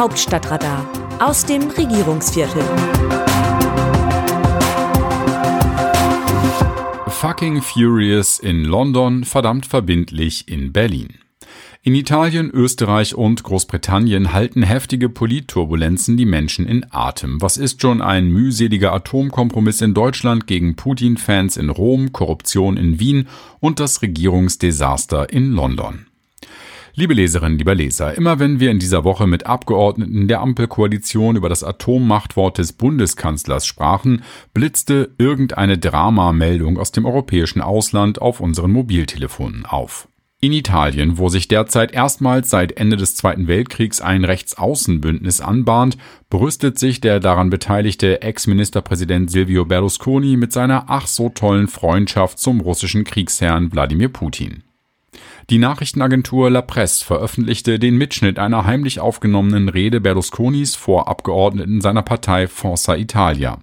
Hauptstadtradar aus dem Regierungsviertel. Fucking Furious in London, verdammt verbindlich in Berlin. In Italien, Österreich und Großbritannien halten heftige Politturbulenzen die Menschen in Atem. Was ist schon ein mühseliger Atomkompromiss in Deutschland gegen Putin-Fans in Rom, Korruption in Wien und das Regierungsdesaster in London? Liebe Leserinnen, lieber Leser, immer wenn wir in dieser Woche mit Abgeordneten der Ampelkoalition über das Atommachtwort des Bundeskanzlers sprachen, blitzte irgendeine Dramameldung aus dem europäischen Ausland auf unseren Mobiltelefonen auf. In Italien, wo sich derzeit erstmals seit Ende des Zweiten Weltkriegs ein Rechtsaußenbündnis anbahnt, brüstet sich der daran beteiligte Ex-Ministerpräsident Silvio Berlusconi mit seiner ach so tollen Freundschaft zum russischen Kriegsherrn Wladimir Putin. Die Nachrichtenagentur La Presse veröffentlichte den Mitschnitt einer heimlich aufgenommenen Rede Berlusconis vor Abgeordneten seiner Partei Forza Italia.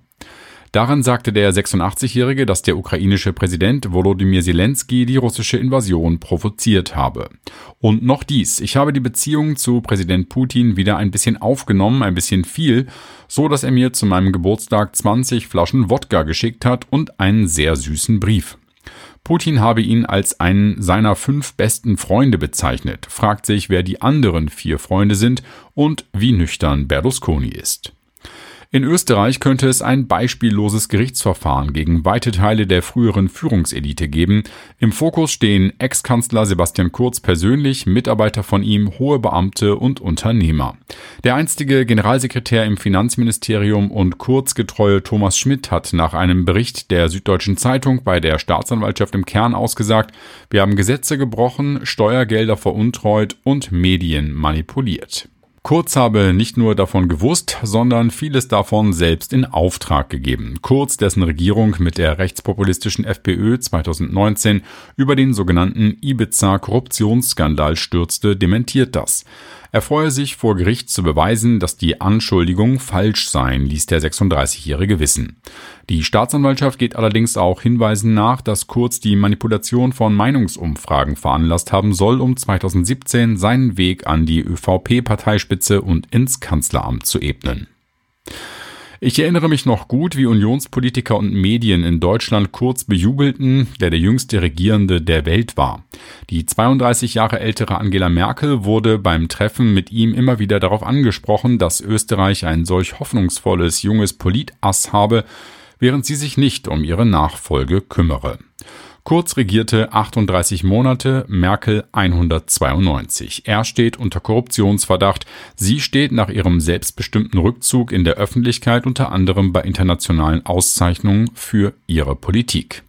Daran sagte der 86-Jährige, dass der ukrainische Präsident Volodymyr Zelensky die russische Invasion provoziert habe. Und noch dies, ich habe die Beziehung zu Präsident Putin wieder ein bisschen aufgenommen, ein bisschen viel, so dass er mir zu meinem Geburtstag 20 Flaschen Wodka geschickt hat und einen sehr süßen Brief. Putin habe ihn als einen seiner fünf besten Freunde bezeichnet, fragt sich, wer die anderen vier Freunde sind und wie nüchtern Berlusconi ist. In Österreich könnte es ein beispielloses Gerichtsverfahren gegen weite Teile der früheren Führungselite geben. Im Fokus stehen Ex-Kanzler Sebastian Kurz persönlich, Mitarbeiter von ihm, hohe Beamte und Unternehmer. Der einstige Generalsekretär im Finanzministerium und Kurzgetreue Thomas Schmidt hat nach einem Bericht der Süddeutschen Zeitung bei der Staatsanwaltschaft im Kern ausgesagt, wir haben Gesetze gebrochen, Steuergelder veruntreut und Medien manipuliert. Kurz habe nicht nur davon gewusst, sondern vieles davon selbst in Auftrag gegeben. Kurz, dessen Regierung mit der rechtspopulistischen FPÖ 2019 über den sogenannten Ibiza-Korruptionsskandal stürzte, dementiert das. Er freue sich vor Gericht zu beweisen, dass die Anschuldigungen falsch seien, ließ der 36-Jährige wissen. Die Staatsanwaltschaft geht allerdings auch Hinweisen nach, dass Kurz die Manipulation von Meinungsumfragen veranlasst haben soll, um 2017 seinen Weg an die ÖVP-Parteispitze und ins Kanzleramt zu ebnen. Ich erinnere mich noch gut, wie Unionspolitiker und Medien in Deutschland kurz bejubelten, der der jüngste Regierende der Welt war. Die 32 Jahre ältere Angela Merkel wurde beim Treffen mit ihm immer wieder darauf angesprochen, dass Österreich ein solch hoffnungsvolles junges Politass habe, während sie sich nicht um ihre Nachfolge kümmere. Kurz regierte 38 Monate, Merkel 192. Er steht unter Korruptionsverdacht. Sie steht nach ihrem selbstbestimmten Rückzug in der Öffentlichkeit unter anderem bei internationalen Auszeichnungen für ihre Politik.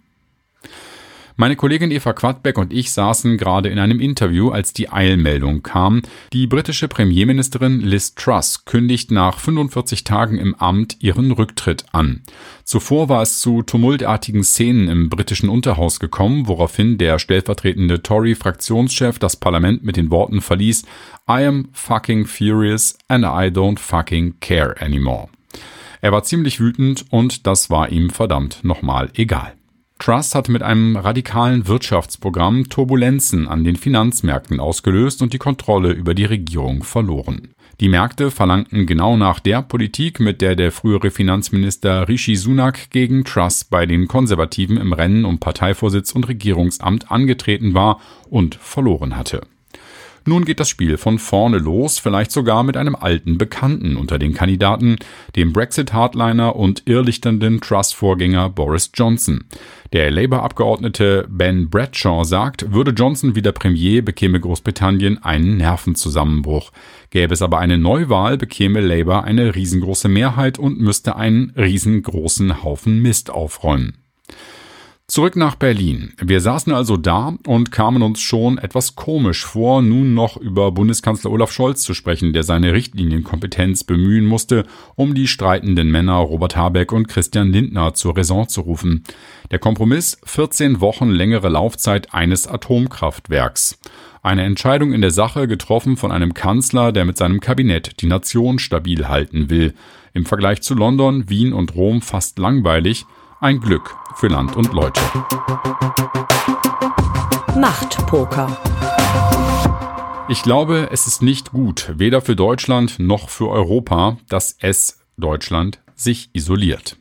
Meine Kollegin Eva Quadbeck und ich saßen gerade in einem Interview, als die Eilmeldung kam. Die britische Premierministerin Liz Truss kündigt nach 45 Tagen im Amt ihren Rücktritt an. Zuvor war es zu tumultartigen Szenen im britischen Unterhaus gekommen, woraufhin der stellvertretende Tory-Fraktionschef das Parlament mit den Worten verließ I am fucking furious and I don't fucking care anymore. Er war ziemlich wütend und das war ihm verdammt nochmal egal. Trust hat mit einem radikalen Wirtschaftsprogramm Turbulenzen an den Finanzmärkten ausgelöst und die Kontrolle über die Regierung verloren. Die Märkte verlangten genau nach der Politik, mit der der frühere Finanzminister Rishi Sunak gegen Truss bei den Konservativen im Rennen um Parteivorsitz und Regierungsamt angetreten war und verloren hatte. Nun geht das Spiel von vorne los, vielleicht sogar mit einem alten Bekannten unter den Kandidaten, dem Brexit-Hardliner und irrlichternden Trust-Vorgänger Boris Johnson. Der Labour-Abgeordnete Ben Bradshaw sagt, würde Johnson wieder Premier, bekäme Großbritannien einen Nervenzusammenbruch. Gäbe es aber eine Neuwahl, bekäme Labour eine riesengroße Mehrheit und müsste einen riesengroßen Haufen Mist aufräumen. Zurück nach Berlin. Wir saßen also da und kamen uns schon etwas komisch vor, nun noch über Bundeskanzler Olaf Scholz zu sprechen, der seine Richtlinienkompetenz bemühen musste, um die streitenden Männer Robert Habeck und Christian Lindner zur Raison zu rufen. Der Kompromiss 14 Wochen längere Laufzeit eines Atomkraftwerks. Eine Entscheidung in der Sache getroffen von einem Kanzler, der mit seinem Kabinett die Nation stabil halten will. Im Vergleich zu London, Wien und Rom fast langweilig, ein Glück für Land und Leute. Machtpoker. Ich glaube, es ist nicht gut, weder für Deutschland noch für Europa, dass es Deutschland sich isoliert.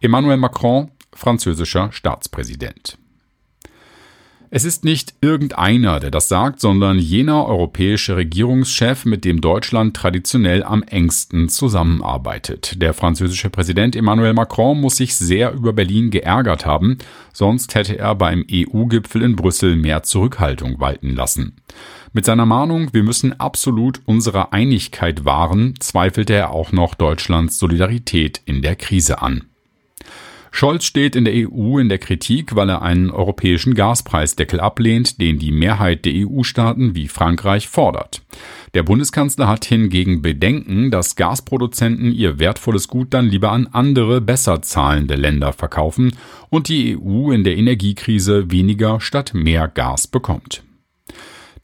Emmanuel Macron, französischer Staatspräsident. Es ist nicht irgendeiner, der das sagt, sondern jener europäische Regierungschef, mit dem Deutschland traditionell am engsten zusammenarbeitet. Der französische Präsident Emmanuel Macron muss sich sehr über Berlin geärgert haben, sonst hätte er beim EU-Gipfel in Brüssel mehr Zurückhaltung walten lassen. Mit seiner Mahnung, wir müssen absolut unsere Einigkeit wahren, zweifelte er auch noch Deutschlands Solidarität in der Krise an. Scholz steht in der EU in der Kritik, weil er einen europäischen Gaspreisdeckel ablehnt, den die Mehrheit der EU-Staaten wie Frankreich fordert. Der Bundeskanzler hat hingegen Bedenken, dass Gasproduzenten ihr wertvolles Gut dann lieber an andere, besser zahlende Länder verkaufen und die EU in der Energiekrise weniger statt mehr Gas bekommt.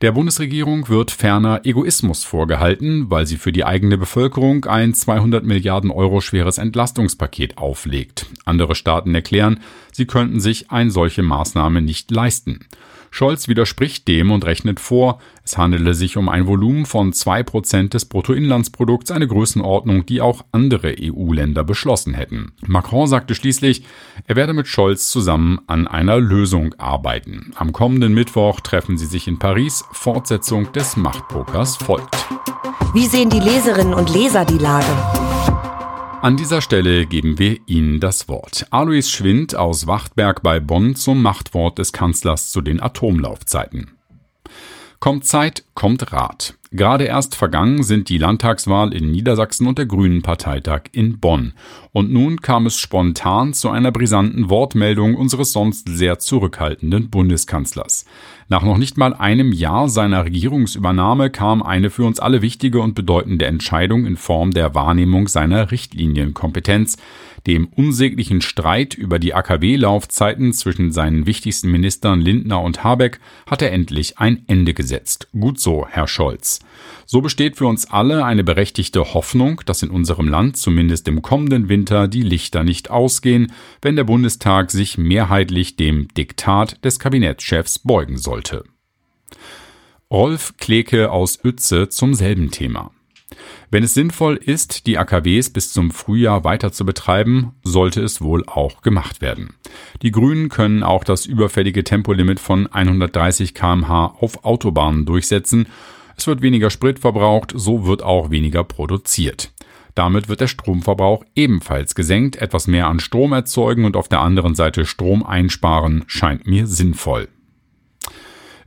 Der Bundesregierung wird ferner Egoismus vorgehalten, weil sie für die eigene Bevölkerung ein 200 Milliarden Euro schweres Entlastungspaket auflegt. Andere Staaten erklären, sie könnten sich eine solche Maßnahme nicht leisten. Scholz widerspricht dem und rechnet vor, es handele sich um ein Volumen von zwei Prozent des Bruttoinlandsprodukts, eine Größenordnung, die auch andere EU-Länder beschlossen hätten. Macron sagte schließlich, er werde mit Scholz zusammen an einer Lösung arbeiten. Am kommenden Mittwoch treffen sie sich in Paris. Fortsetzung des Machtpokers folgt. Wie sehen die Leserinnen und Leser die Lage? An dieser Stelle geben wir Ihnen das Wort. Alois Schwind aus Wachtberg bei Bonn zum Machtwort des Kanzlers zu den Atomlaufzeiten. Kommt Zeit, kommt Rat. Gerade erst vergangen sind die Landtagswahl in Niedersachsen und der Grünen Parteitag in Bonn. Und nun kam es spontan zu einer brisanten Wortmeldung unseres sonst sehr zurückhaltenden Bundeskanzlers. Nach noch nicht mal einem Jahr seiner Regierungsübernahme kam eine für uns alle wichtige und bedeutende Entscheidung in Form der Wahrnehmung seiner Richtlinienkompetenz, dem unsäglichen Streit über die AKW-Laufzeiten zwischen seinen wichtigsten Ministern Lindner und Habeck hat er endlich ein Ende gesetzt. Gut so, Herr Scholz. So besteht für uns alle eine berechtigte Hoffnung, dass in unserem Land zumindest im kommenden Winter die Lichter nicht ausgehen, wenn der Bundestag sich mehrheitlich dem Diktat des Kabinettschefs beugen sollte. Rolf Kleke aus Uetze zum selben Thema. Wenn es sinnvoll ist, die AKWs bis zum Frühjahr weiter zu betreiben, sollte es wohl auch gemacht werden. Die Grünen können auch das überfällige Tempolimit von 130 kmh auf Autobahnen durchsetzen. Es wird weniger Sprit verbraucht, so wird auch weniger produziert. Damit wird der Stromverbrauch ebenfalls gesenkt, etwas mehr an Strom erzeugen und auf der anderen Seite Strom einsparen scheint mir sinnvoll.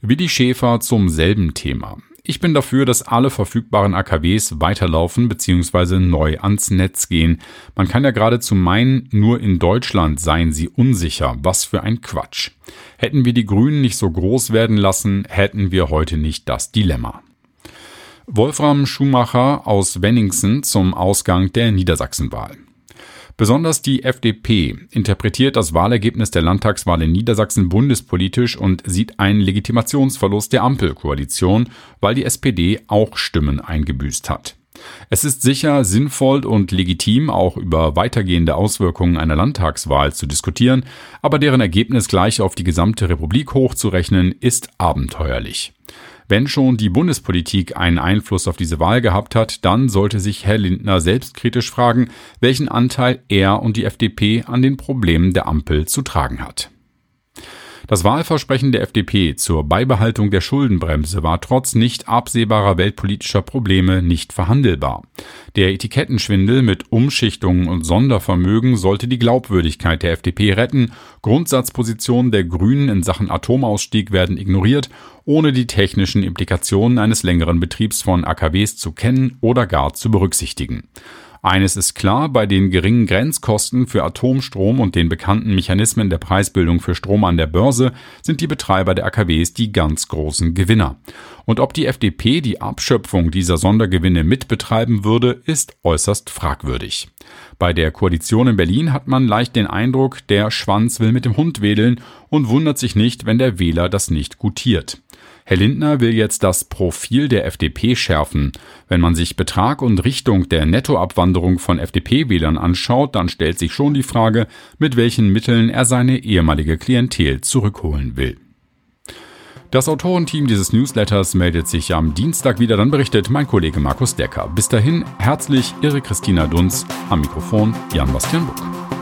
Wie die Schäfer zum selben Thema. Ich bin dafür, dass alle verfügbaren AKWs weiterlaufen bzw. neu ans Netz gehen. Man kann ja geradezu meinen, nur in Deutschland seien sie unsicher. Was für ein Quatsch. Hätten wir die Grünen nicht so groß werden lassen, hätten wir heute nicht das Dilemma. Wolfram Schumacher aus Wenningsen zum Ausgang der Niedersachsenwahl. Besonders die FDP interpretiert das Wahlergebnis der Landtagswahl in Niedersachsen bundespolitisch und sieht einen Legitimationsverlust der Ampelkoalition, weil die SPD auch Stimmen eingebüßt hat. Es ist sicher sinnvoll und legitim, auch über weitergehende Auswirkungen einer Landtagswahl zu diskutieren, aber deren Ergebnis gleich auf die gesamte Republik hochzurechnen, ist abenteuerlich. Wenn schon die Bundespolitik einen Einfluss auf diese Wahl gehabt hat, dann sollte sich Herr Lindner selbstkritisch fragen, welchen Anteil er und die FDP an den Problemen der Ampel zu tragen hat. Das Wahlversprechen der FDP zur Beibehaltung der Schuldenbremse war trotz nicht absehbarer weltpolitischer Probleme nicht verhandelbar. Der Etikettenschwindel mit Umschichtungen und Sondervermögen sollte die Glaubwürdigkeit der FDP retten, Grundsatzpositionen der Grünen in Sachen Atomausstieg werden ignoriert, ohne die technischen Implikationen eines längeren Betriebs von AKWs zu kennen oder gar zu berücksichtigen. Eines ist klar, bei den geringen Grenzkosten für Atomstrom und den bekannten Mechanismen der Preisbildung für Strom an der Börse sind die Betreiber der AKWs die ganz großen Gewinner. Und ob die FDP die Abschöpfung dieser Sondergewinne mitbetreiben würde, ist äußerst fragwürdig. Bei der Koalition in Berlin hat man leicht den Eindruck, der Schwanz will mit dem Hund wedeln und wundert sich nicht, wenn der Wähler das nicht gutiert. Herr Lindner will jetzt das Profil der FDP schärfen. Wenn man sich Betrag und Richtung der Nettoabwanderung von FDP-Wählern anschaut, dann stellt sich schon die Frage, mit welchen Mitteln er seine ehemalige Klientel zurückholen will. Das Autorenteam dieses Newsletters meldet sich am Dienstag wieder, dann berichtet mein Kollege Markus Decker. Bis dahin herzlich Ihre Christina Dunz, am Mikrofon Jan-Bastian Buck.